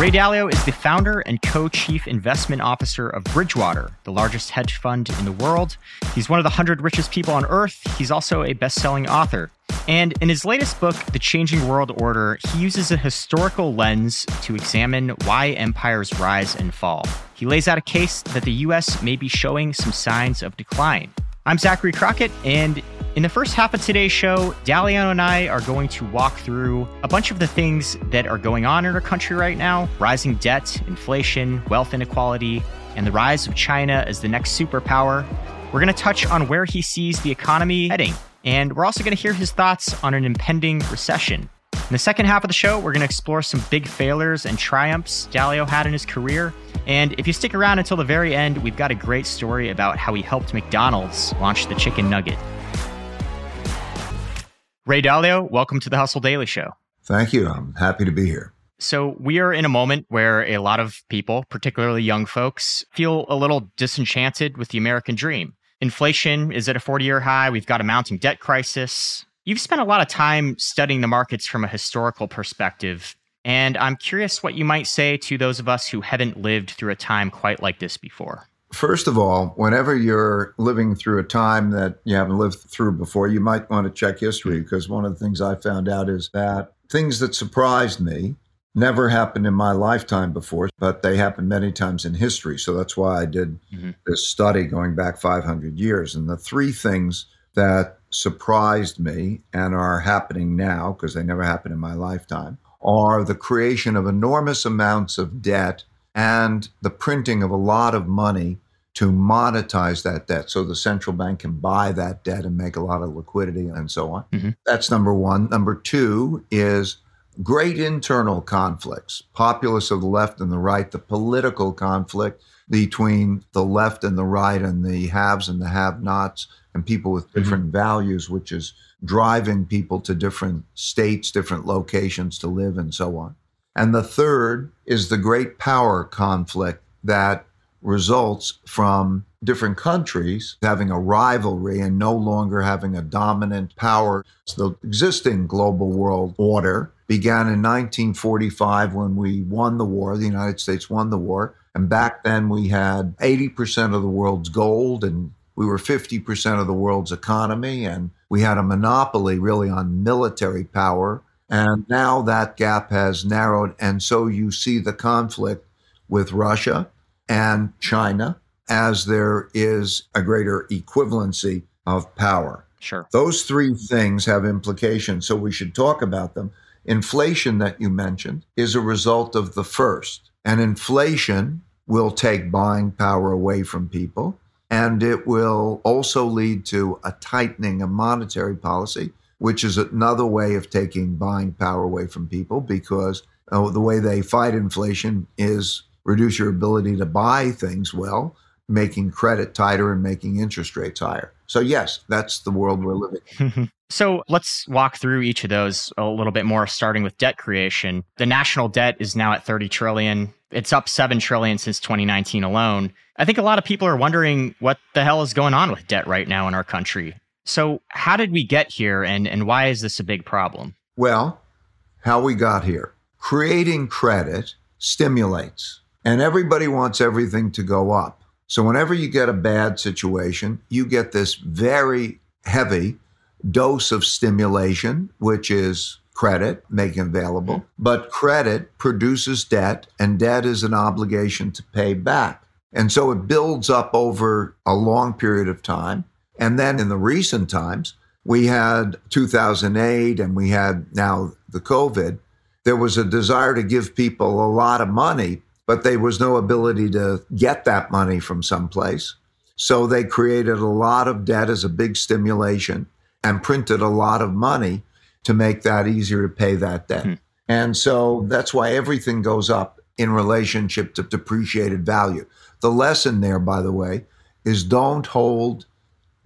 Ray Dalio is the founder and co chief investment officer of Bridgewater, the largest hedge fund in the world. He's one of the 100 richest people on earth. He's also a best selling author. And in his latest book, The Changing World Order, he uses a historical lens to examine why empires rise and fall. He lays out a case that the US may be showing some signs of decline. I'm Zachary Crockett, and in the first half of today's show, Dalio and I are going to walk through a bunch of the things that are going on in our country right now rising debt, inflation, wealth inequality, and the rise of China as the next superpower. We're going to touch on where he sees the economy heading, and we're also going to hear his thoughts on an impending recession. In the second half of the show, we're going to explore some big failures and triumphs Dalio had in his career. And if you stick around until the very end, we've got a great story about how he helped McDonald's launch the chicken nugget. Ray Dalio, welcome to the Hustle Daily Show. Thank you. I'm happy to be here. So, we are in a moment where a lot of people, particularly young folks, feel a little disenchanted with the American dream. Inflation is at a 40 year high. We've got a mounting debt crisis. You've spent a lot of time studying the markets from a historical perspective. And I'm curious what you might say to those of us who haven't lived through a time quite like this before. First of all, whenever you're living through a time that you haven't lived through before, you might want to check history because one of the things I found out is that things that surprised me never happened in my lifetime before, but they happened many times in history. So that's why I did mm-hmm. this study going back 500 years. And the three things that surprised me and are happening now, because they never happened in my lifetime, are the creation of enormous amounts of debt and the printing of a lot of money to monetize that debt so the central bank can buy that debt and make a lot of liquidity and so on. Mm-hmm. That's number one. Number two is great internal conflicts, populace of the left and the right, the political conflict between the left and the right and the haves and the have nots and people with mm-hmm. different mm-hmm. values, which is driving people to different states, different locations to live and so on. And the third is the great power conflict that results from different countries having a rivalry and no longer having a dominant power. So the existing global world order began in 1945 when we won the war, the United States won the war. And back then we had 80% of the world's gold and we were 50% of the world's economy and we had a monopoly really on military power and now that gap has narrowed. And so you see the conflict with Russia and China as there is a greater equivalency of power. Sure. Those three things have implications, so we should talk about them. Inflation, that you mentioned, is a result of the first. And inflation will take buying power away from people. And it will also lead to a tightening of monetary policy which is another way of taking buying power away from people because uh, the way they fight inflation is reduce your ability to buy things well, making credit tighter and making interest rates higher. So, yes, that's the world we're living So let's walk through each of those a little bit more, starting with debt creation. The national debt is now at 30 trillion. It's up 7 trillion since 2019 alone. I think a lot of people are wondering what the hell is going on with debt right now in our country. So, how did we get here and, and why is this a big problem? Well, how we got here. Creating credit stimulates, and everybody wants everything to go up. So, whenever you get a bad situation, you get this very heavy dose of stimulation, which is credit making available. Mm-hmm. But credit produces debt, and debt is an obligation to pay back. And so it builds up over a long period of time. And then in the recent times, we had 2008 and we had now the COVID. There was a desire to give people a lot of money, but there was no ability to get that money from someplace. So they created a lot of debt as a big stimulation and printed a lot of money to make that easier to pay that debt. Hmm. And so that's why everything goes up in relationship to depreciated value. The lesson there, by the way, is don't hold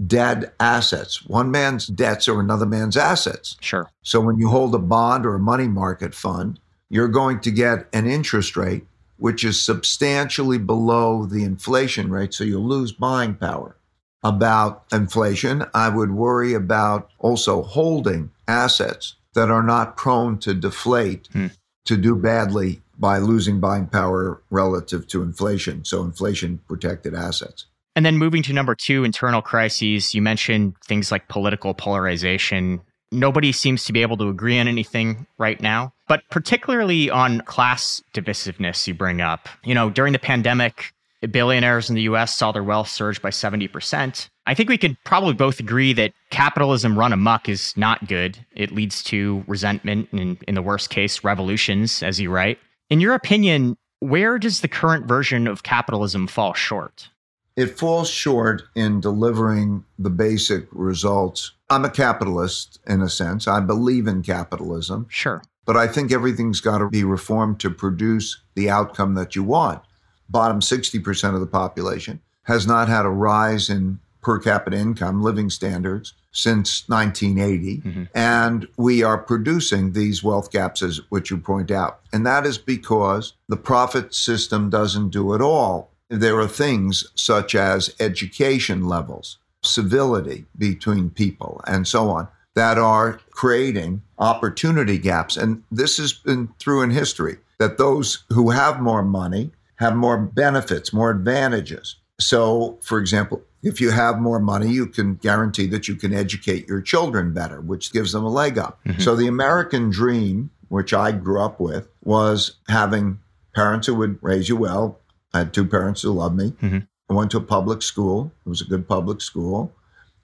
dead assets. One man's debts are another man's assets. Sure. So when you hold a bond or a money market fund, you're going to get an interest rate which is substantially below the inflation rate. So you'll lose buying power. About inflation, I would worry about also holding assets that are not prone to deflate, hmm. to do badly by losing buying power relative to inflation. So inflation protected assets. And then moving to number two, internal crises, you mentioned things like political polarization. Nobody seems to be able to agree on anything right now, but particularly on class divisiveness, you bring up. You know, during the pandemic, billionaires in the US saw their wealth surge by 70%. I think we could probably both agree that capitalism run amok is not good. It leads to resentment and, in the worst case, revolutions, as you write. In your opinion, where does the current version of capitalism fall short? It falls short in delivering the basic results. I'm a capitalist in a sense. I believe in capitalism. Sure. But I think everything's got to be reformed to produce the outcome that you want. Bottom 60% of the population has not had a rise in per capita income, living standards, since 1980. Mm-hmm. And we are producing these wealth gaps, as which you point out. And that is because the profit system doesn't do it all. There are things such as education levels, civility between people, and so on that are creating opportunity gaps. And this has been through in history that those who have more money have more benefits, more advantages. So, for example, if you have more money, you can guarantee that you can educate your children better, which gives them a leg up. Mm-hmm. So, the American dream, which I grew up with, was having parents who would raise you well. I had two parents who loved me. Mm-hmm. I went to a public school, it was a good public school.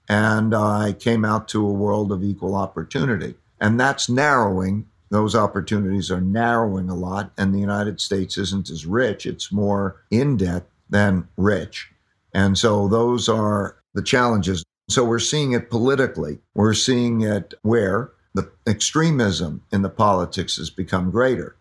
And I came out to a world of equal opportunity. And that's narrowing. Those opportunities are narrowing a lot. And the United States isn't as rich, it's more in debt than rich. And so those are the challenges. So we're seeing it politically. We're seeing it where the extremism in the politics has become greater.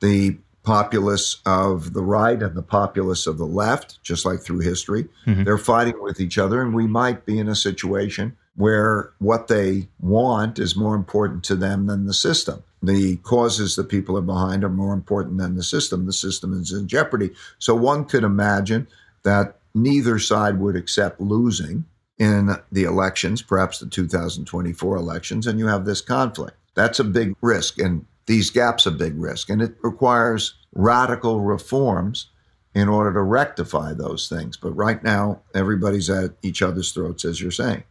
The populists of the right and the populists of the left, just like through history, mm-hmm. they're fighting with each other. And we might be in a situation where what they want is more important to them than the system. The causes that people are behind are more important than the system. The system is in jeopardy. So one could imagine that neither side would accept losing in the elections, perhaps the 2024 elections, and you have this conflict. That's a big risk, and these gaps a big risk, and it requires radical reforms in order to rectify those things. But right now, everybody's at each other's throats, as you're saying.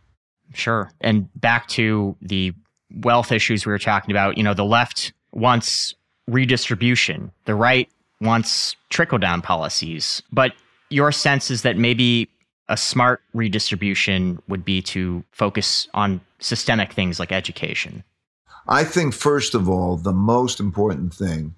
Sure. And back to the wealth issues we were talking about, you know, the left wants redistribution, the right wants trickle down policies. But your sense is that maybe a smart redistribution would be to focus on systemic things like education? I think, first of all, the most important thing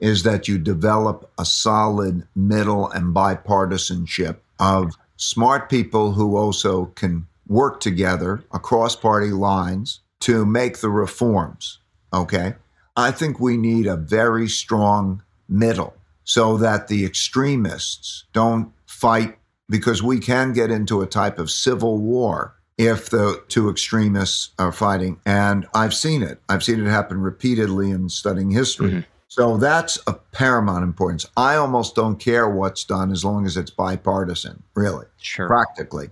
is that you develop a solid middle and bipartisanship of smart people who also can work together across party lines to make the reforms. Okay. I think we need a very strong middle so that the extremists don't fight because we can get into a type of civil war if the two extremists are fighting. And I've seen it. I've seen it happen repeatedly in studying history. Mm-hmm. So that's of paramount importance. I almost don't care what's done as long as it's bipartisan, really, sure. practically.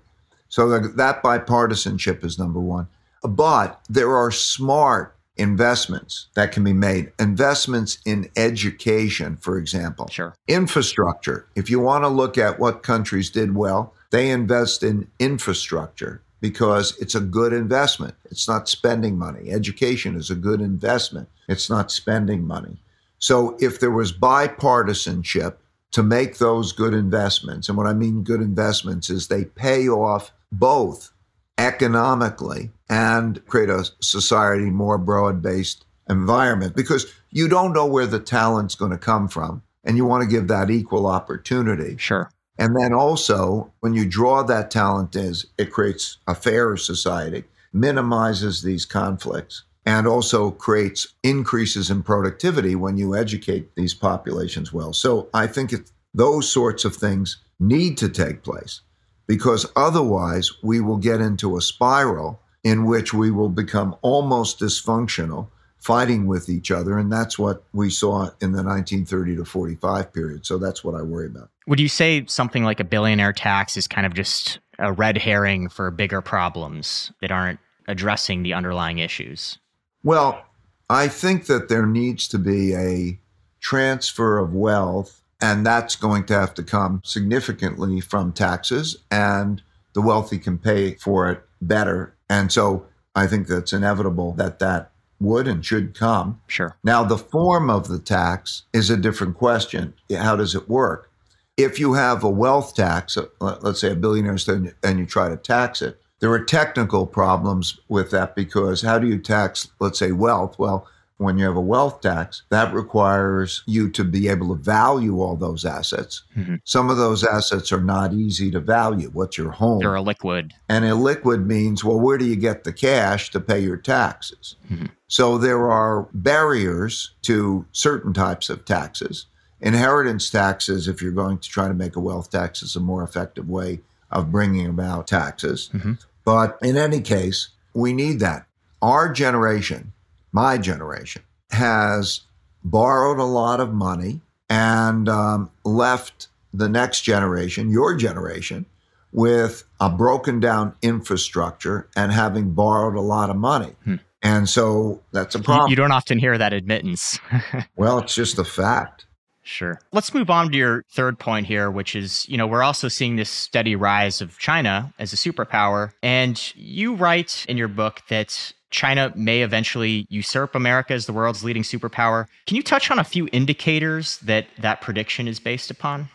So that bipartisanship is number one. But there are smart investments that can be made. Investments in education, for example. Sure. Infrastructure. If you want to look at what countries did well, they invest in infrastructure because it's a good investment. It's not spending money. Education is a good investment. It's not spending money. So if there was bipartisanship to make those good investments, and what I mean good investments is they pay off both economically and create a society more broad based environment because you don't know where the talent's going to come from and you want to give that equal opportunity. Sure. And then also, when you draw that talent in, it creates a fairer society, minimizes these conflicts, and also creates increases in productivity when you educate these populations well. So I think those sorts of things need to take place because otherwise we will get into a spiral in which we will become almost dysfunctional, fighting with each other. And that's what we saw in the 1930 to 45 period. So that's what I worry about. Would you say something like a billionaire tax is kind of just a red herring for bigger problems that aren't addressing the underlying issues? Well, I think that there needs to be a transfer of wealth, and that's going to have to come significantly from taxes, and the wealthy can pay for it better. And so I think that's inevitable that that would and should come. Sure. Now, the form of the tax is a different question. How does it work? If you have a wealth tax, uh, let's say a billionaire, and you try to tax it, there are technical problems with that because how do you tax, let's say, wealth? Well, when you have a wealth tax, that requires you to be able to value all those assets. Mm-hmm. Some of those assets are not easy to value. What's your home? They're illiquid. And illiquid means, well, where do you get the cash to pay your taxes? Mm-hmm. So there are barriers to certain types of taxes. Inheritance taxes, if you're going to try to make a wealth tax, is a more effective way of bringing about taxes. Mm-hmm. But in any case, we need that. Our generation my generation, has borrowed a lot of money and um, left the next generation, your generation, with a broken down infrastructure and having borrowed a lot of money. Hmm. And so that's a problem. You, you don't often hear that admittance. well, it's just a fact. Sure. Let's move on to your third point here, which is, you know, we're also seeing this steady rise of China as a superpower. And you write in your book that China may eventually usurp America as the world's leading superpower. Can you touch on a few indicators that that prediction is based upon?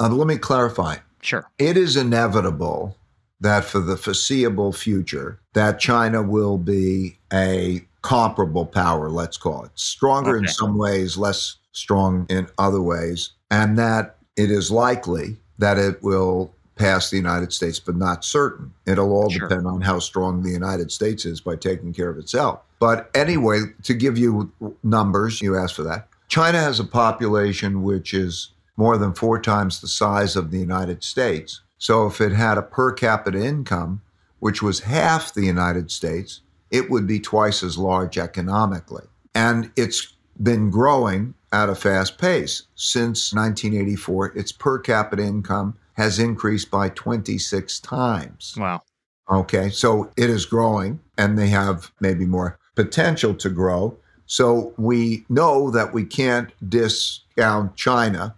Uh, let me clarify. Sure. It is inevitable that for the foreseeable future that China will be a comparable power, let's call it. Stronger okay. in some ways, less strong in other ways, and that it is likely that it will past the United States, but not certain. It'll all sure. depend on how strong the United States is by taking care of itself. But anyway, to give you numbers, you asked for that. China has a population which is more than four times the size of the United States. So if it had a per capita income, which was half the United States, it would be twice as large economically. And it's been growing at a fast pace. Since 1984, its per capita income has increased by 26 times. Wow. Okay, so it is growing and they have maybe more potential to grow. So we know that we can't discount China.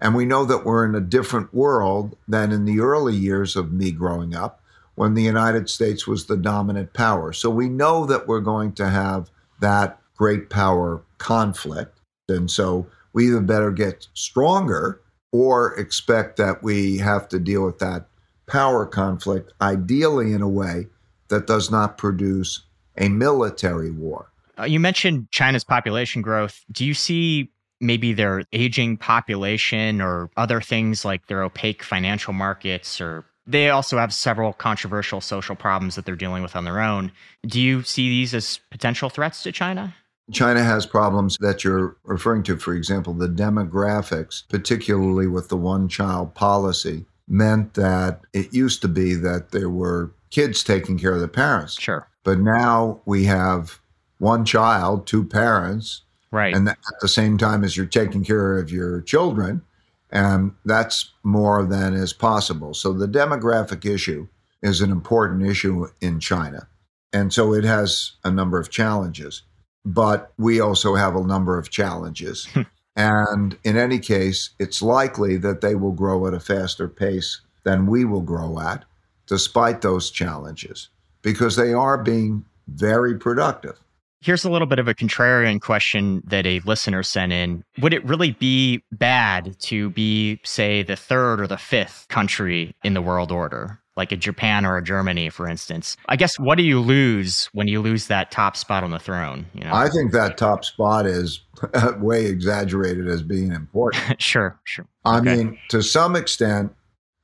And we know that we're in a different world than in the early years of me growing up when the United States was the dominant power. So we know that we're going to have that great power conflict. And so we either better get stronger or expect that we have to deal with that power conflict, ideally in a way that does not produce a military war. Uh, you mentioned China's population growth. Do you see maybe their aging population or other things like their opaque financial markets or they also have several controversial social problems that they're dealing with on their own. Do you see these as potential threats to China? China has problems that you're referring to. For example, the demographics, particularly with the one child policy, meant that it used to be that there were kids taking care of the parents. Sure. But now we have one child, two parents. Right. And at the same time as you're taking care of your children. And that's more than is possible. So the demographic issue is an important issue in China. And so it has a number of challenges but we also have a number of challenges. Hmm. and in any case, it's likely that they will grow at a faster pace than we will grow at, despite those challenges, because they are being very productive. Here's a little bit of a contrarian question that a listener sent in. Would it really be bad to be, say, the third or the fifth country in the world order? Like a Japan or a Germany, for instance. I guess what do you lose when you lose that top spot on the throne? You know, I think that top spot is way exaggerated as being important. sure, sure. I okay. mean, to some extent,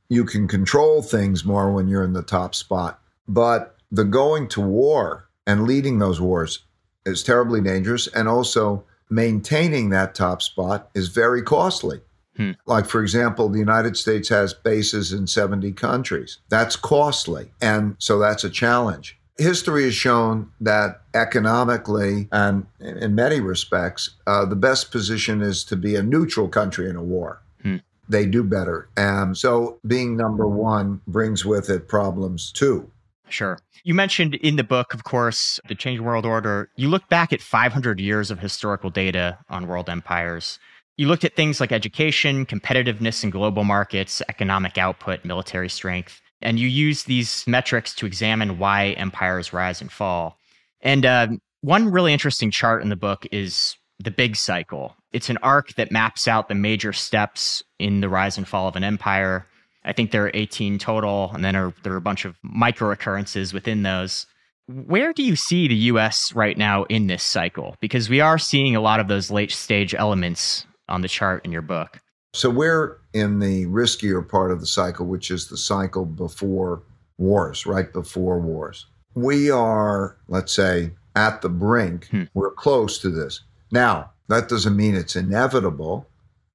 you can control things more when you're in the top spot, but the going to war and leading those wars is terribly dangerous, and also maintaining that top spot is very costly. Hmm. Like, for example, the United States has bases in 70 countries. That's costly. And so that's a challenge. History has shown that economically and in many respects, uh, the best position is to be a neutral country in a war. Hmm. They do better. And so being number one brings with it problems too. Sure. You mentioned in the book, of course, The Changing World Order. You look back at 500 years of historical data on world empires You looked at things like education, competitiveness in global markets, economic output, military strength, and you use these metrics to examine why empires rise and fall. And uh, one really interesting chart in the book is the big cycle. It's an arc that maps out the major steps in the rise and fall of an empire. I think there are 18 total, and then are, there are a bunch of micro occurrences within those. Where do you see the US right now in this cycle? Because we are seeing a lot of those late stage elements on the chart in your book. So we're in the riskier part of the cycle, which is the cycle before wars, right before wars. We are, let's say, at the brink. Hmm. We're close to this. Now, that doesn't mean it's inevitable.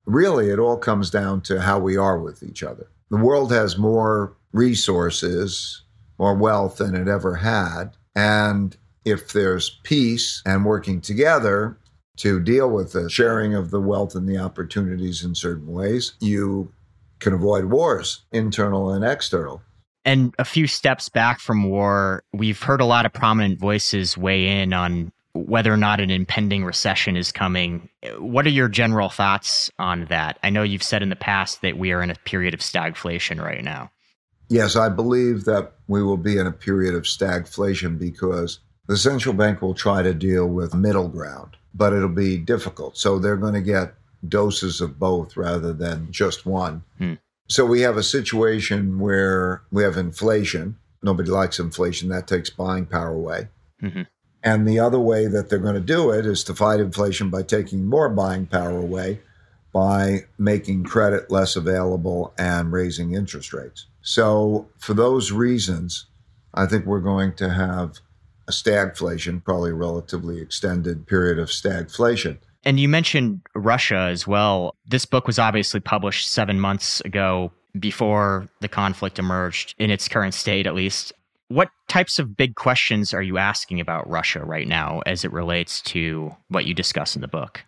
Really, it all comes down to how we are with each other. The world has more resources, more wealth than it ever had. And if there's peace and working together to deal with the sharing of the wealth and the opportunities in certain ways, you can avoid wars, internal and external. And a few steps back from war, we've heard a lot of prominent voices weigh in on whether or not an impending recession is coming. What are your general thoughts on that? I know you've said in the past that we are in a period of stagflation right now. Yes, I believe that we will be in a period of stagflation because the central bank will try to deal with middle ground, but it'll be difficult. So they're going to get doses of both rather than just one. Hmm. So we have a situation where we have inflation. Nobody likes inflation. That takes buying power away. Mm-hmm. And the other way that they're going to do it is to fight inflation by taking more buying power away by making credit less available and raising interest rates. So, for those reasons, I think we're going to have a stagflation, probably a relatively extended period of stagflation. And you mentioned Russia as well. This book was obviously published seven months ago before the conflict emerged in its current state, at least. What types of big questions are you asking about Russia right now as it relates to what you discuss in the book?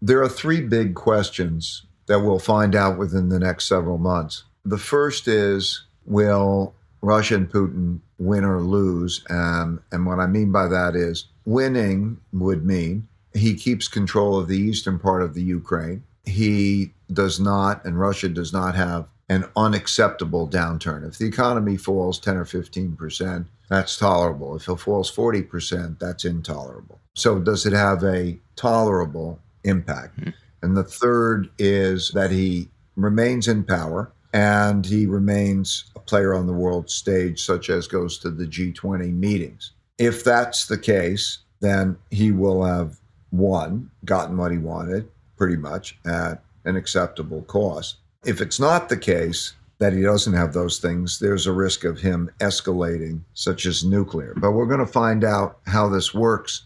There are three big questions that we'll find out within the next several months. The first is Will Russia and Putin win or lose? Um, and what I mean by that is winning would mean he keeps control of the eastern part of the Ukraine. He does not, and Russia does not have an unacceptable downturn. If the economy falls 10 or 15%, that's tolerable. If it falls 40%, that's intolerable. So, does it have a tolerable impact? Mm-hmm. And the third is that he remains in power and he remains player on the world stage, such as goes to the G20 meetings. If that's the case, then he will have won, gotten what he wanted pretty much at an acceptable cost. If it's not the case that he doesn't have those things, there's a risk of him escalating, such as nuclear. But we're going to find out how this works.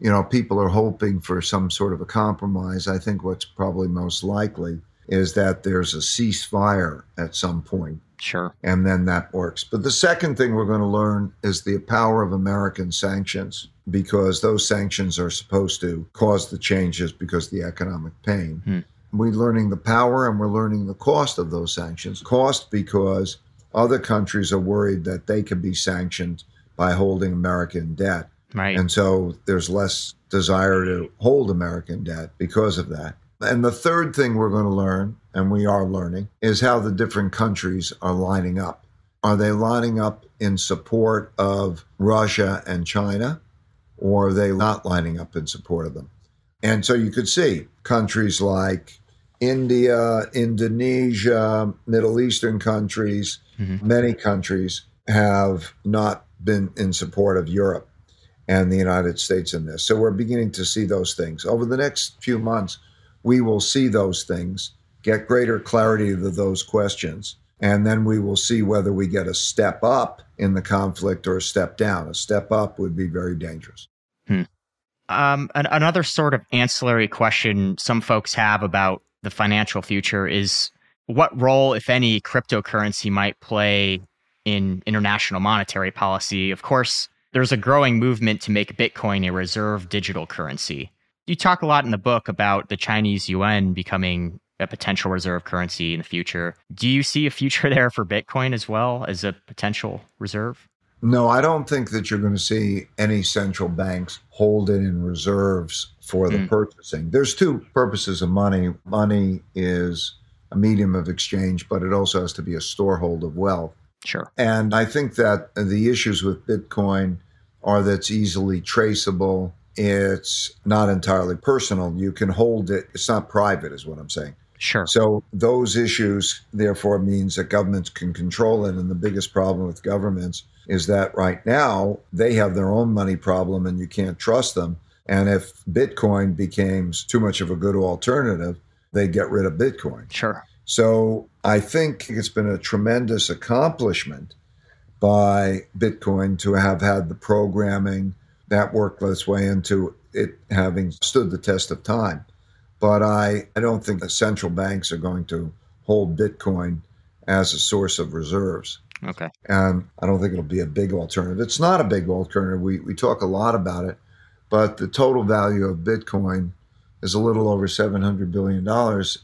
You know, people are hoping for some sort of a compromise. I think what's probably most likely is that there's a ceasefire at some point. Sure. And then that works. But the second thing we're going to learn is the power of American sanctions because those sanctions are supposed to cause the changes because the economic pain. Hmm we're learning the power and we're learning the cost of those sanctions. Cost because other countries are worried that they could be sanctioned by holding American debt. Right. And so there's less desire to hold American debt because of that. And the third thing we're going to learn, and we are learning, is how the different countries are lining up. Are they lining up in support of Russia and China, or are they not lining up in support of them? And so you could see countries like India, Indonesia, Middle Eastern countries, mm-hmm. many countries have not been in support of Europe and the United States in this. So we're beginning to see those things. Over the next few months, we will see those things, get greater clarity to those questions, and then we will see whether we get a step up in the conflict or a step down. A step up would be very dangerous. Hmm. Um, an, another sort of ancillary question some folks have about the financial future is what role, if any, cryptocurrency might play in international monetary policy. Of course, there's a growing movement to make Bitcoin a reserve digital currency. You talk a lot in the book about the Chinese yuan becoming a potential reserve currency in the future. Do you see a future there for Bitcoin as well as a potential reserve? No, I don't think that you're going to see any central banks hold it in reserves for the mm. purchasing. There's two purposes of money. Money is a medium of exchange, but it also has to be a storehold of wealth. Sure. And I think that the issues with Bitcoin are that it's easily traceable. It's not entirely personal. You can hold it. It's not private, is what I'm saying. Sure. So those issues, therefore, means that governments can control it. And the biggest problem with governments is that right now they have their own money problem and you can't trust them. And if Bitcoin becomes too much of a good alternative, they get rid of Bitcoin. Sure. So I think it's been a tremendous accomplishment by Bitcoin to have had the programming that worked its way into it having stood the test of time. But I, I don't think the central banks are going to hold Bitcoin as a source of reserves. Okay. And I don't think it'll be a big alternative. It's not a big alternative. We, we talk a lot about it, but the total value of Bitcoin is a little over $700 billion,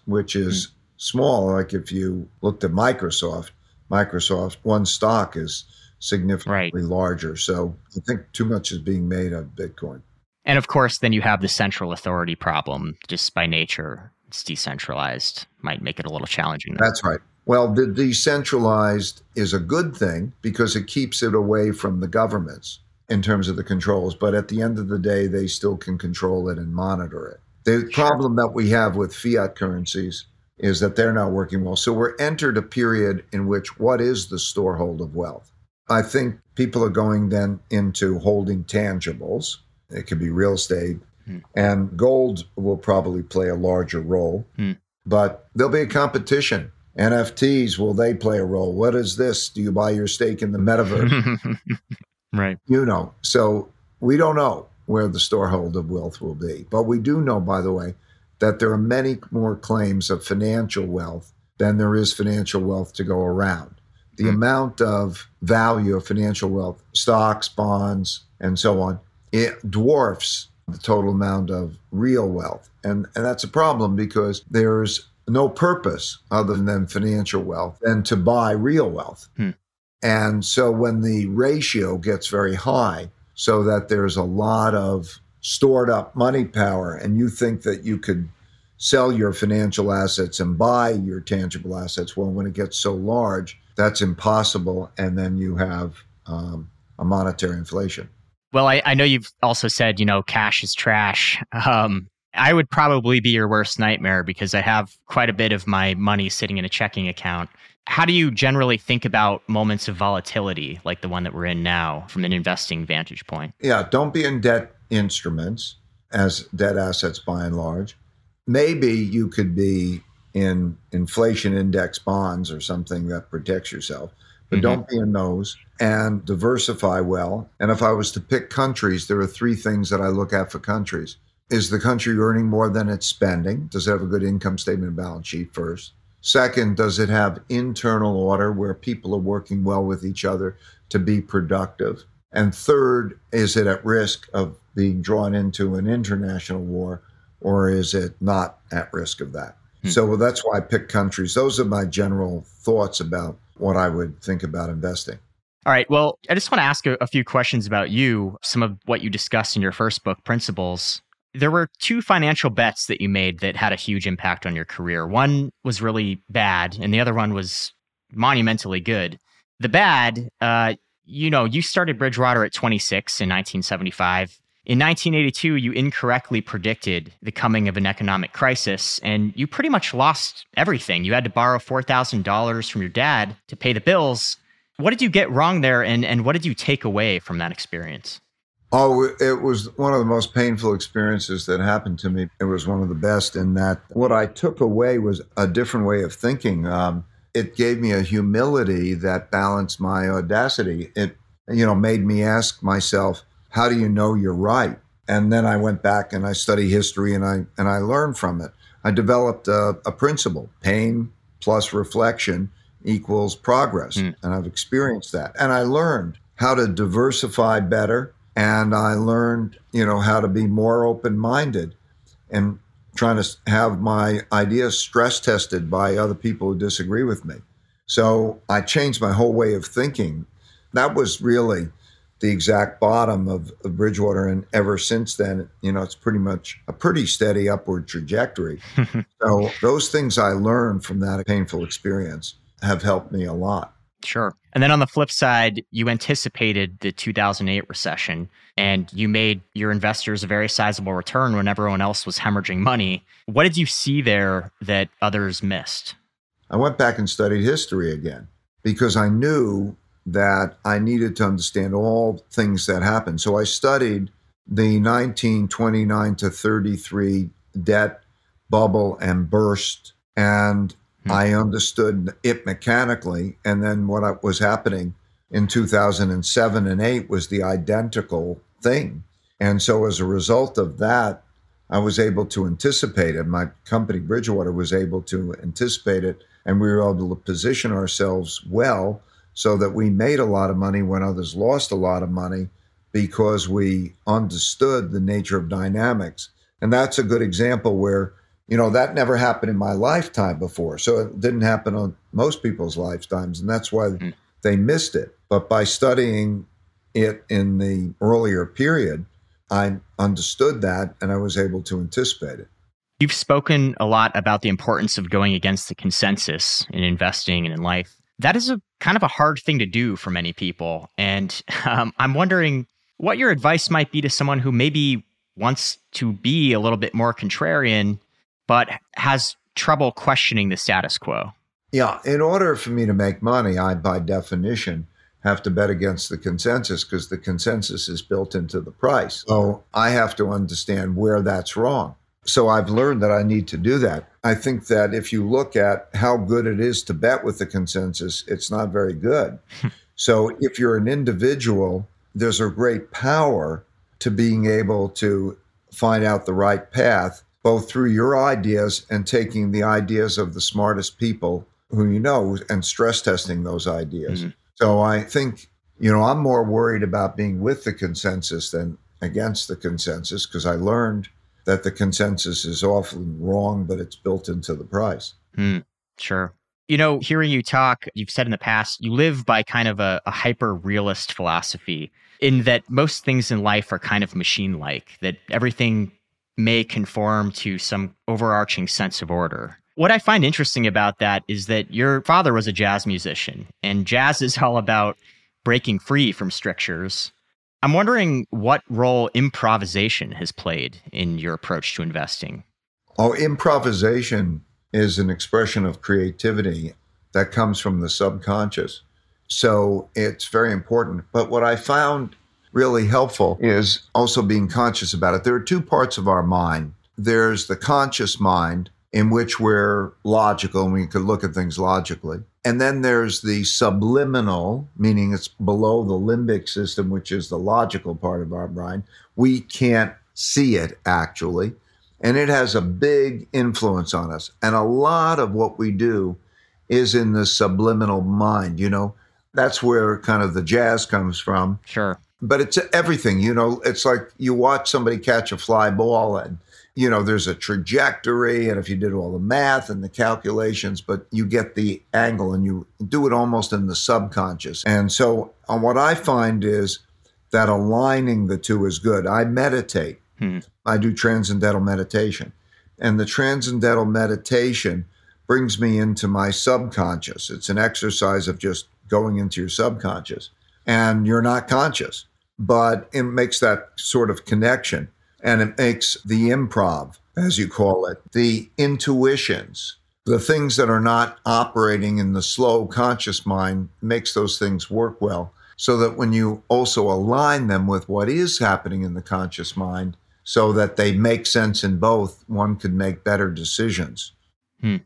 which is mm-hmm. small. Like if you looked at Microsoft, Microsoft, one stock is significantly right. larger. So I think too much is being made of Bitcoin. And of course, then you have the central authority problem just by nature. It's decentralized, might make it a little challenging. That's right. Well, the decentralized is a good thing because it keeps it away from the governments in terms of the controls. But at the end of the day, they still can control it and monitor it. The problem that we have with fiat currencies is that they're not working well. So we're entered a period in which what is the storehold of wealth? I think people are going then into holding tangibles. It could be real estate, hmm. and gold will probably play a larger role. Hmm. But there'll be a competition NFTs, will they play a role? What is this? Do you buy your stake in the metaverse? right. You know, so we don't know where the storehold of wealth will be. But we do know, by the way, that there are many more claims of financial wealth than there is financial wealth to go around. The mm. amount of value of financial wealth, stocks, bonds, and so on, it dwarfs the total amount of real wealth. And, and that's a problem because there's no purpose other than financial wealth than to buy real wealth. Hmm. And so when the ratio gets very high, so that there's a lot of stored up money power, and you think that you could sell your financial assets and buy your tangible assets, well, when it gets so large, that's impossible. And then you have um, a monetary inflation. Well, I, I, know you've also said, you know, cash is trash. Um, I would probably be your worst nightmare because I have quite a bit of my money sitting in a checking account. How do you generally think about moments of volatility like the one that we're in now from an investing vantage point? Yeah, don't be in debt instruments as debt assets by and large. Maybe you could be in inflation index bonds or something that protects yourself, but mm-hmm. don't be in those and diversify well. And if I was to pick countries, there are three things that I look at for countries. Is the country earning more than it's spending? Does it have a good income statement and balance sheet first? Second, does it have internal order where people are working well with each other to be productive? And third, is it at risk of being drawn into an international war or is it not at risk of that? Hmm. So well, that's why I pick countries. Those are my general thoughts about what I would think about investing. All right. Well, I just want to ask a, a few questions about you, some of what you discussed in your first book, Principles. There were two financial bets that you made that had a huge impact on your career. One was really bad, and the other one was monumentally good. The bad, uh, you know, you started Bridgewater at 26 in 1975. In 1982, you incorrectly predicted the coming of an economic crisis, and you pretty much lost everything. You had to borrow $4,000 from your dad to pay the bills. What did you get wrong there, and, and what did you take away from that experience? Oh, it was one of the most painful experiences that happened to me. It was one of the best in that what I took away was a different way of thinking. Um, it gave me a humility that balanced my audacity. It, you know, made me ask myself, how do you know you're right? And then I went back and I study history and I and I learned from it. I developed a, a principle: pain plus reflection equals progress, mm. and I've experienced that. And I learned how to diversify better and I learned, you know, how to be more open minded and trying to have my ideas stress tested by other people who disagree with me. So I changed my whole way of thinking that was really the exact bottom of, of, Bridgewater. And ever since then, you know, it's pretty much a pretty steady upward trajectory. so those things I learned from that painful experience have helped me a lot. Sure. And then on the flip side, you anticipated the 2008 recession and you made your investors a very sizable return when everyone else was hemorrhaging money. What did you see there that others missed? I went back and studied history again because I knew that I needed to understand all things that happened. So I studied the 1929 to 33 debt bubble and burst and Hmm. I understood it mechanically. And then what was happening in 2007 and 8 was the identical thing. And so as a result of that, I was able to anticipate it. My company, Bridgewater, was able to anticipate it. And we were able to position ourselves well so that we made a lot of money when others lost a lot of money because we understood the nature of dynamics. And that's a good example where you know that never happened in my lifetime before so it didn't happen on most people's lifetimes and that's why mm. they missed it but by studying it in the earlier period i understood that and i was able to anticipate it you've spoken a lot about the importance of going against the consensus in investing and in life that is a kind of a hard thing to do for many people and um, i'm wondering what your advice might be to someone who maybe wants to be a little bit more contrarian but has trouble questioning the status quo. Yeah, in order for me to make money, I, by definition, have to bet against the consensus because the consensus is built into the price. So I have to understand where that's wrong. So I've learned that I need to do that. I think that if you look at how good it is to bet with the consensus, it's not very good. so if you're an individual, there's a great power to being able to find out the right path both through your ideas and taking the ideas of the smartest people who you know and stress testing those ideas. Mm-hmm. So I think, you know, I'm more worried about being with the consensus than against the consensus because I learned that the consensus is often wrong, but it's built into the price. Mm, sure. You know, hearing you talk, you've said in the past, you live by kind of a, a hyper realist philosophy in that most things in life are kind of machine like, that everything may conform to some overarching sense of order. What I find interesting about that is that your father was a jazz musician, and jazz is all about breaking free from strictures. I'm wondering what role improvisation has played in your approach to investing. Oh, improvisation is an expression of creativity that comes from the subconscious. So it's very important. But what I found really helpful is also being conscious about it. There are two parts of our mind there's the conscious mind, in which we're logical and we could look at things logically. And then there's the subliminal, meaning it's below the limbic system, which is the logical part of our brain. We can't see it actually. And it has a big influence on us. And a lot of what we do is in the subliminal mind. You know, that's where kind of the jazz comes from. Sure but it's everything. You know, it's like you watch somebody catch a fly ball and you know there's a trajectory and if you did all the math and the calculations but you get the angle and you do it almost in the subconscious. And so uh, what i find is that aligning the two is good. I meditate. Hmm. i do transcendental meditation. And the transcendental meditation brings me into my subconscious. It's an exercise of just going into your subconscious. And you're not conscious but it makes that sort of connection and it makes the improv, as you call it, the intuitions, the things that are not operating in the slow conscious mind makes those things work well. So that when you also align them with what is happening in the conscious mind, so that they make sense in both, one can make better decisions. Hmm.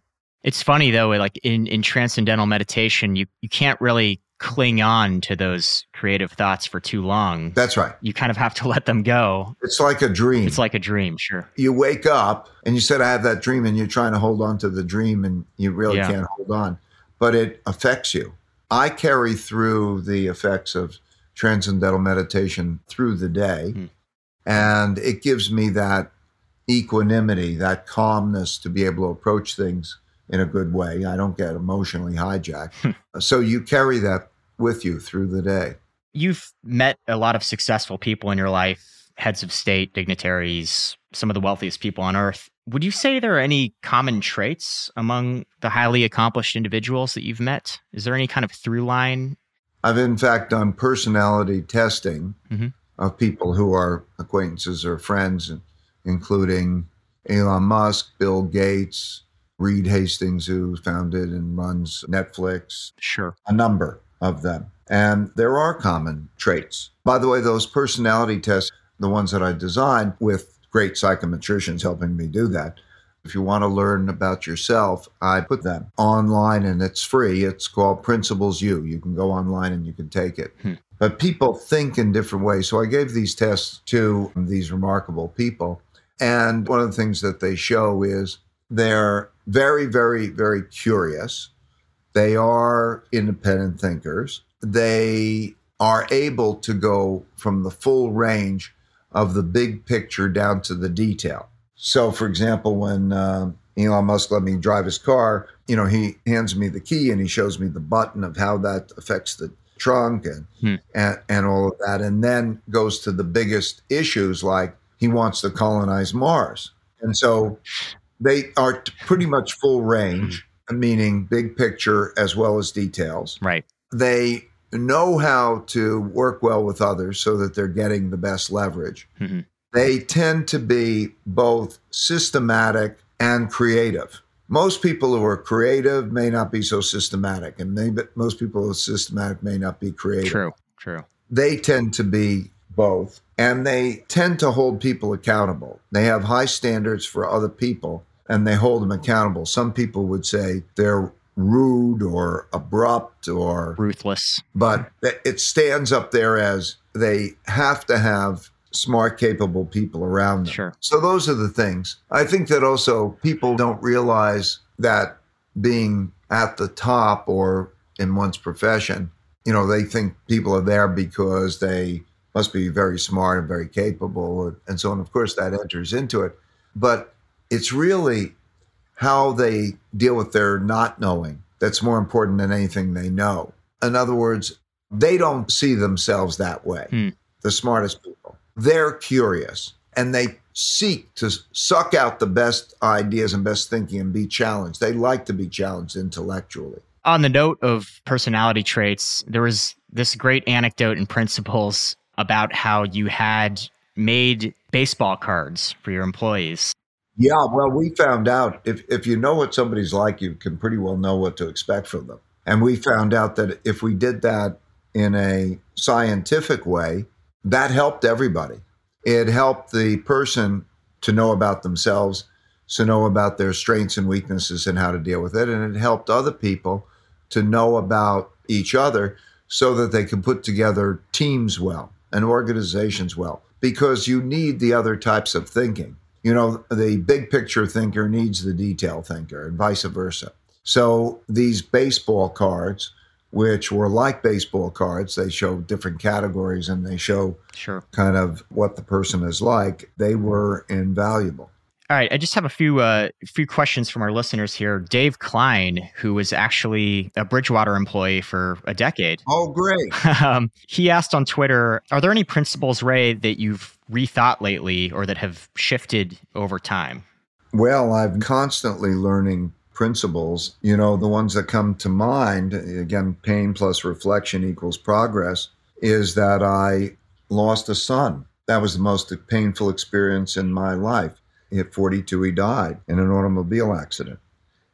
It's funny though, like in, in transcendental meditation, you, you can't really cling on to those creative thoughts for too long. That's right. You kind of have to let them go. It's like a dream. It's like a dream, sure. You wake up and you said, I have that dream, and you're trying to hold on to the dream and you really yeah. can't hold on, but it affects you. I carry through the effects of transcendental meditation through the day, hmm. and it gives me that equanimity, that calmness to be able to approach things in a good way. I don't get emotionally hijacked. Hmm. so you carry that with you through the day. You've met a lot of successful people in your life, heads of state, dignitaries, some of the wealthiest people on earth. Would you say there are any common traits among the highly accomplished individuals that you've met? Is there any kind of through line? I've, in fact, done personality testing Mhm. of people who are acquaintances or friends, including Elon Musk, Bill Gates, Reed Hastings, who founded and runs Netflix, Sure. a number of them. And there are common traits. By the way, those personality tests, the ones that I designed with great psychometricians helping me do that. If you want to learn about yourself, I put them online and it's free. It's called Principles U. You can go online and you can take it. Hmm. But people think in different ways. So I gave these tests to these remarkable people. And one of the things that they show is they're very, very, very curious. They are independent thinkers. They are able to go from the full range of the big picture down to the detail. So, for example, when uh, Elon Musk let me drive his car, you know, he hands me the key and he shows me the button of how that affects the trunk and Hmm. and, and all of that, and then goes to the biggest issues like he wants to colonize Mars. And so they are pretty much full range, meaning big picture as well as details. Right. They know how to work well with others so that they're getting the best leverage. Mhm. They tend to be both systematic and creative. Most people who are creative may not be so systematic, and maybe most people who are systematic may not be creative True. True. they tend to be both and they tend to hold people accountable they have high standards for other people and they hold them accountable some people would say they're rude or abrupt or Ruthless. but it stands up there as they have to have smart capable people around them Sure. so those are the things i think that also people don't realize that being at the top or in one's profession you know, they think people are there because they must be very smart and very capable and so on. Of course, that enters into it. But it's really how they deal with their not knowing that's more important than anything they know. In other words, they don't see themselves that way, Hmm. the smartest people. They're curious and they seek to suck out the best ideas and best thinking and be challenged. They like to be challenged intellectually. On the note of personality traits, there was this great anecdote in principles about how you had made baseball cards for your employees. Yeah, well, we found out if, if you know what somebody's like, you can pretty well know what to expect from them. And we found out that if we did that in a scientific way, that helped everybody. It helped the person to know about themselves, to know about their strengths and weaknesses and how to deal with it. And it helped other people to know about each other so that they could put together teams well and organizations well because you need the other types of thinking. You know, the big picture thinker needs the detail thinker and vice versa. So these baseball cards, which were like baseball cards, they show different categories and they show Sure. kind of what the person is like, they were invaluable. All right, I just have a few uh, few questions from our listeners here. Dave Klein, who was actually a Bridgewater employee for a decade, Oh, great. um, he asked on Twitter, "Are there any principles, Ray, that you've rethought lately or that have shifted over time?" Well, I'm constantly learning principles. You know, the ones that come to mind, again, pain plus reflection equals progress, is that I lost a son. That was the most painful experience in my life. At 42, he died in an automobile accident.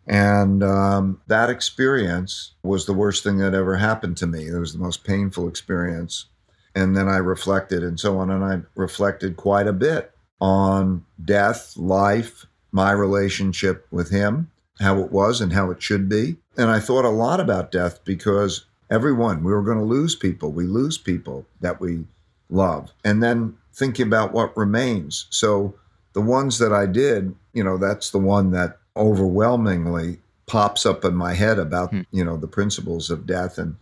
And um, that experience was the worst thing that ever happened to me. It was the most painful experience. And then I reflected and so on. And I reflected quite a bit on death, life, my relationship with him, how it was and how it should be. And I thought a lot about death because everyone, we were going to lose people. We lose people that we love. And then thinking about what remains. So the ones that I did, you know, that's the one that overwhelmingly pops up in my head about, Hmm. you know, the principles of death. And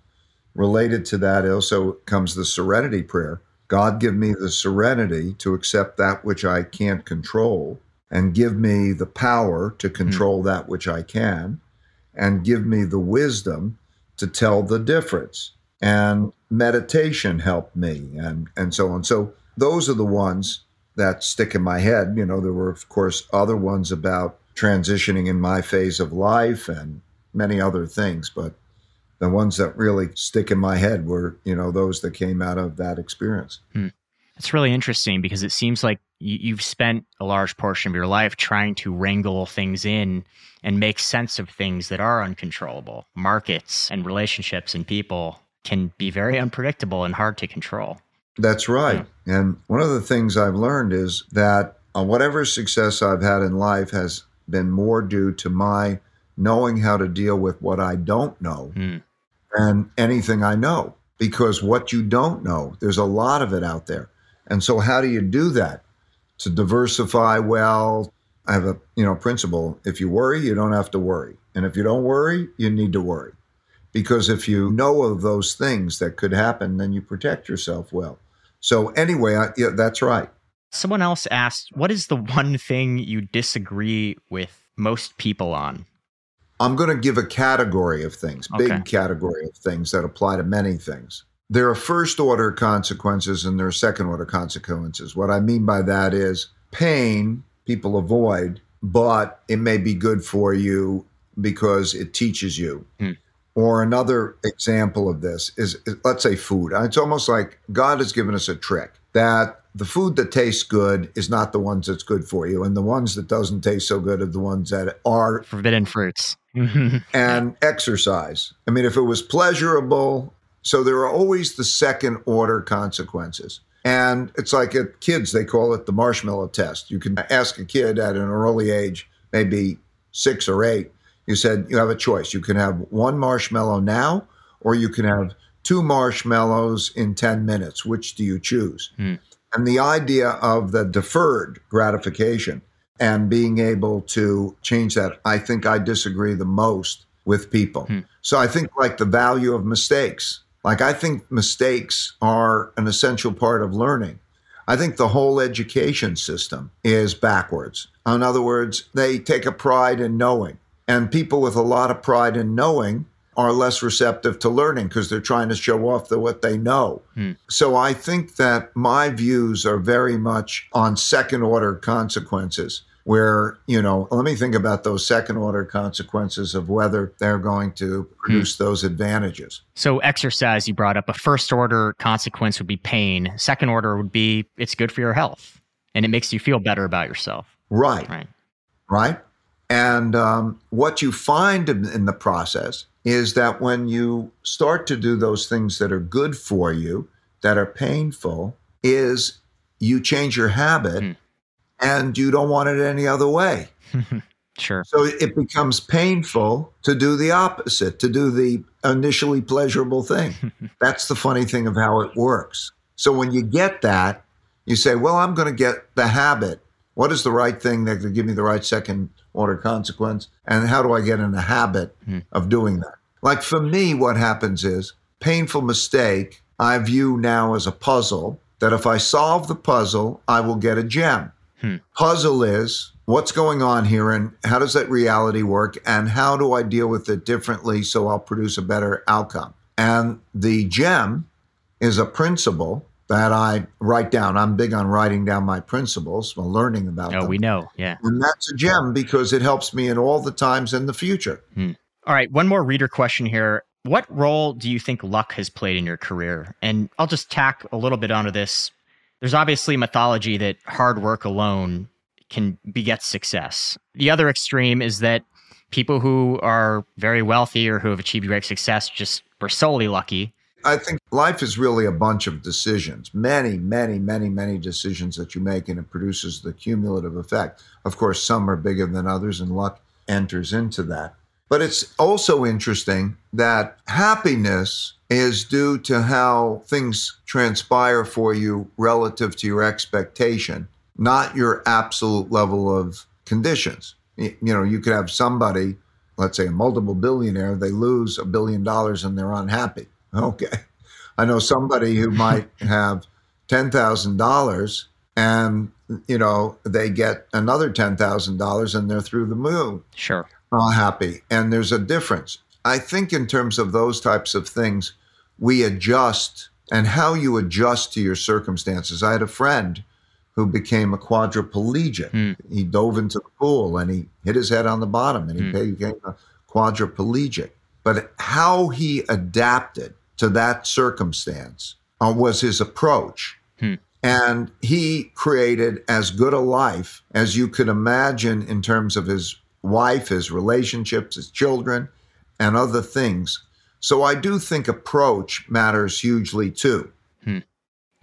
related to that also comes the serenity prayer. God, give me the serenity to accept that which I can't control, and give me the power to control that which I can, and give me the wisdom to tell the difference. and meditation helped me and and so on. So those are the ones that stick in my head. You know, there were of course other ones about transitioning in my phase of life and many other things, but the ones that really stick in my head were, you know, those that came out of that experience. Hmm. It's really interesting because it seems like you've spent a large portion of your life trying to wrangle things in and make sense of things that are uncontrollable. Markets and relationships and people can be very unpredictable and hard to control. That's right. Yeah. And one of the things I've learned is that uh, whatever success I've had in life has been more due to my knowing how to deal with what I don't know mm. than anything I know. Because what you don't know, there's a lot of it out there. And so, how do you do that? To diversify well, I have a you know principle: if you worry, you don't have to worry, and if you don't worry, you need to worry. Because if you know of those things that could happen, then you protect yourself well. So, anyway, I, yeah, that's right. Someone else asked, What is the one thing you disagree with most people on? I'm going to give a category of things, okay. big category of things that apply to many things. There are first order consequences and there are second order consequences. What I mean by that is pain people avoid, but it may be good for you because it teaches you. Mm. Or another example of this is, is, let's say food. It's almost like God has given us a trick that the food that tastes good is not the ones that's good for you, and the ones that doesn't taste so good are the ones that are forbidden fruits. Mm-hmm. and exercise. I mean, if it was pleasurable, so there are always the second order consequences. And it's like at kids, they call it the marshmallow test. You can ask a kid at an early age, maybe six or eight, you said you have a choice. You can have one marshmallow now, or you can have two marshmallows in 10 minutes. Which do you choose? Hmm. And the idea of the deferred gratification and being able to change that, I think I disagree the most with people. Hmm. So I think like the value of mistakes. Like I think mistakes are an essential part of learning. I think the whole education system is backwards. In other words, they take a pride in knowing. And people with a lot of pride in knowing are less receptive to learning because they're trying to show off the, what they know. Hmm. So I think that my views are very much on second order consequences where, you know, let me think about those second order consequences of whether they're going to produce hmm. those advantages. So, exercise, you brought up a first order consequence would be pain, second order would be it's good for your health and it makes you feel better about yourself. Right. Right. Right. And um, what you find in, the process is that when you start to do those things that are good for you, that are painful, is you change your habit mm. and you don't want it any other way. sure. So it becomes painful to do the opposite, to do the initially pleasurable thing. That's the funny thing of how it works. So when you get that, you say, well, I'm going to get the habit. What is the right thing that could give me the right second order consequence? And how do I get in the habit mm. of doing that? Like for me, what happens is painful mistake, I view now as a puzzle that if I solve the puzzle, I will get a gem. Hmm. Puzzle is what's going on here and how does that reality work and how do I deal with it differently so I'll produce a better outcome. And the gem is a principle that I write down. I'm big on writing down my principles while learning about oh, them. we know. Yeah. And that's a gem because it helps me in all the times in the future. Hmm. All right, one more reader question here. What role do you think luck has played in your career? And I'll just tack a little bit onto this. There's obviously mythology that hard work alone can beget success. The other extreme is that people who are very wealthy or who have achieved great success just were solely lucky I think life is really a bunch of decisions, many, many, many, many decisions that you make, and it produces the cumulative effect. Of course, some are bigger than others, and luck enters into that. But it's also interesting that happiness is due to how things transpire for you relative to your expectation, not your absolute level of conditions. You know, you could have somebody, let's say a multiple billionaire, they lose a billion dollars and they're unhappy Okay. I know somebody who might have $10,000 and, you know, they get another $10,000 and they're through the moon. Sure. Uh, happy. And there's a difference. I think, in terms of those types of things, we adjust and how you adjust to your circumstances. I had a friend who became a quadriplegic. Hmm. He dove into the pool and he hit his head on the bottom and he Hmm. became a quadriplegic. But how he adapted to that circumstance uh, was his approach. Hmm. And he created as good a life as you could imagine in terms of his wife, his relationships, his children, and other things. So I do think approach matters hugely too.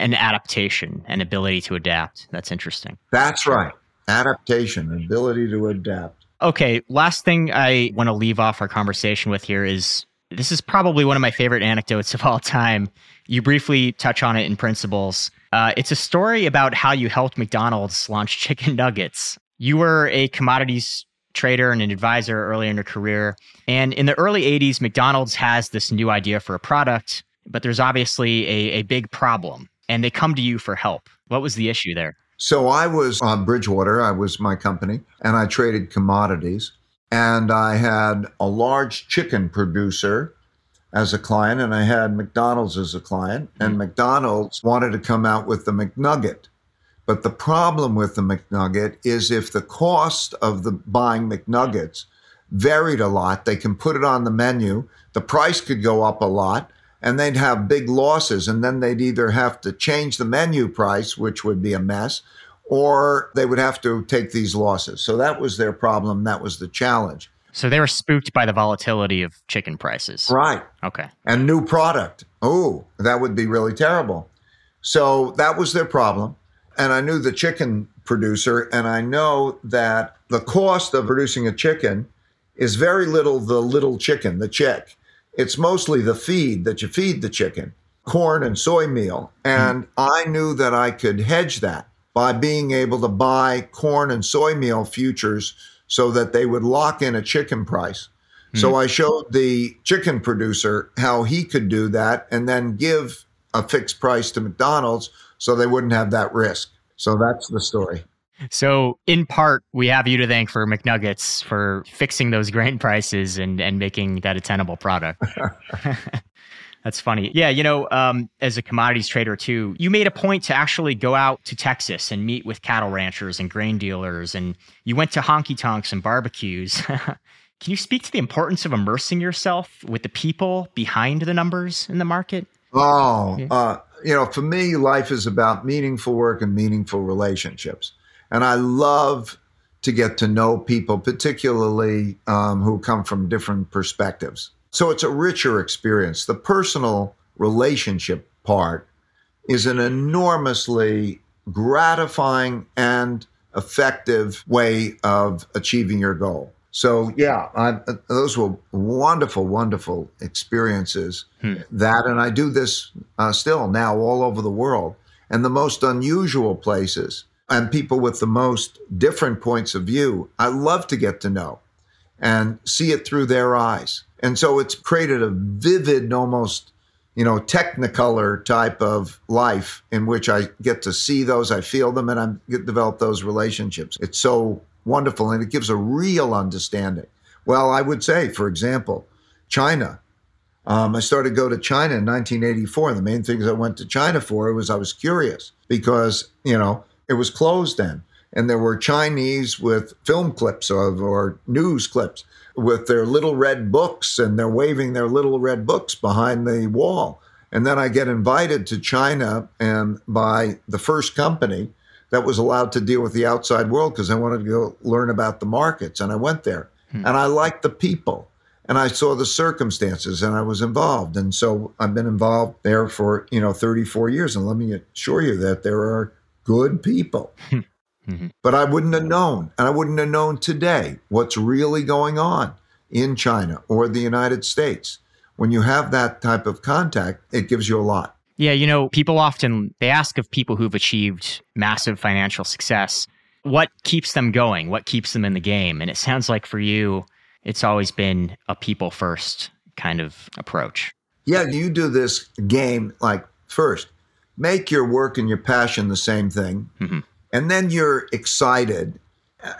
And adaptation and ability to adapt. That's interesting. That's right. Adaptation, ability to adapt. Okay, last thing I want to leave off our conversation with here is this is probably one of my favorite anecdotes of all time. You briefly touch on it in Principles. Uh, it's a story about how you helped McDonald's launch chicken nuggets. You were a commodities trader and an advisor earlier in your career. And in the early 80s, McDonald's has this new idea for a product, but there's obviously a, a big problem. And they come to you for help. What was the issue there? So I was on Bridgewater, I was my company, and I traded commodities. And I had a large chicken producer as a client, and I had McDonald's as a client. Mm-hmm. And McDonald's wanted to come out with the McNugget. But the problem with the McNugget is if the cost of the buying McNuggets varied a lot, they can put it on the menu, the price could go up a lot, and they'd have big losses. And then they'd either have to change the menu price, which would be a mess, or they would have to take these losses. So that was their problem. That was the challenge. So they were spooked by the volatility of chicken prices. Right. Okay. and new product. Oh, that would be really terrible. So that was their problem. And I knew the chicken producer, and I know that the cost of producing a chicken is very little the little chicken, the chick. It's mostly the feed that you feed the chicken, corn and soy meal. Hmm. And I knew that I could hedge that by being able to buy corn and soy meal futures so that they would lock in a chicken price. So hmm. I showed the chicken producer how he could do that and then give a fixed price to McDonald's so they wouldn't have that risk. So that's the story. So, in part, we have you to thank for McNuggets for fixing those grain prices and, and making that a tenable product. That's funny. Yeah, you know, um, as a commodities trader too, you made a point to actually go out to Texas and meet with cattle ranchers and grain dealers, and you went to honky tonks and barbecues. Can you speak to the importance of immersing yourself with the people behind the numbers in the market? Oh, Yeah. uh, you know, for me, life is about meaningful work and meaningful relationships. And I love to get to know people, particularly um, who come from different perspectives. So it's a richer experience. The personal relationship part is an enormously gratifying and effective way of achieving your goal. So, yeah, I, uh, those were wonderful, wonderful experiences. That, and I do this uh, still now all over the world, and the most unusual places and people with the most different points of view. I love to get to know and see it through their eyes. And so it's created a vivid, almost, you know, technicolor type of life in which I get to see those, I feel them, and I develop those relationships. It's so wonderful and it gives a real understanding. Well, I would say, for example, China. Um, I started to go to China in 1984. The main things I went to China for was I was curious because, you know, it was closed then. And there were Chinese with film clips of, or news clips with their little red books and they're waving their little red books behind the wall. And then I get invited to China and by the first company that was allowed to deal with the outside world because I wanted to go learn about the markets. And I went there hmm. and I liked the people and I saw the circumstances and I was involved. And so I've been involved there for, you know, 34 years. And let me assure you that there are good people. Hmm. Mhm. But I wouldn't have known, and I wouldn't have known today what's really going on in China or the United States. When you have that type of contact, it gives you a lot. Yeah, you know, people often they ask of people who've achieved massive financial success, what keeps them going? What keeps them in the game? And it sounds like for you, it's always been a people first kind of approach. Yeah, you do this game like first, make your work and your passion the same thing. Mhm. And then you're excited.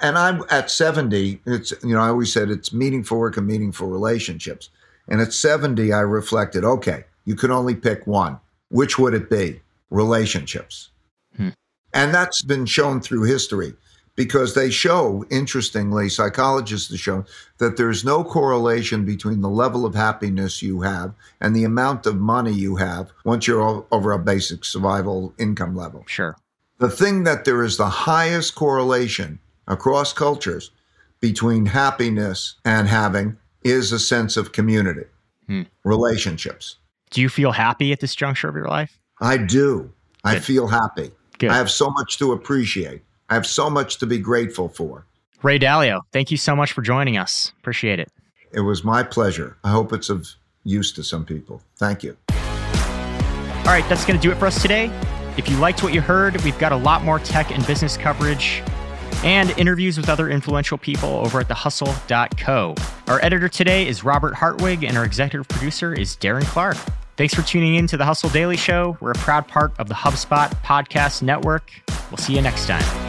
And I'm at 70, it's, you know, I always said it's meaningful work and meaningful relationships. And at 70, I reflected, okay, you could only pick one, which would it be? Relationships. Hmm. And that's been shown through history because they show, interestingly, psychologists have shown that there's no correlation between the level of happiness you have and the amount of money you have once you're over a basic survival income level. Sure. The thing that there is the highest correlation across cultures between happiness and having is a sense of community, Hmm. relationships. Do you feel happy at this juncture of your life? I do. I feel happy. Good. I have so much to appreciate. I have so much to be grateful for. Ray Dalio, thank you so much for joining us. Appreciate it. It was my pleasure. I hope it's of use to some people. Thank you. All right, that's going to do it for us today. If you liked what you heard, we've got a lot more tech and business coverage and interviews with other influential people over at thehustle.co. Our editor today is Robert Hartwig, and our executive producer is Darren Clark. Thanks for tuning in to the Hustle Daily Show. We're a proud part of the HubSpot Podcast Network. We'll see you next time.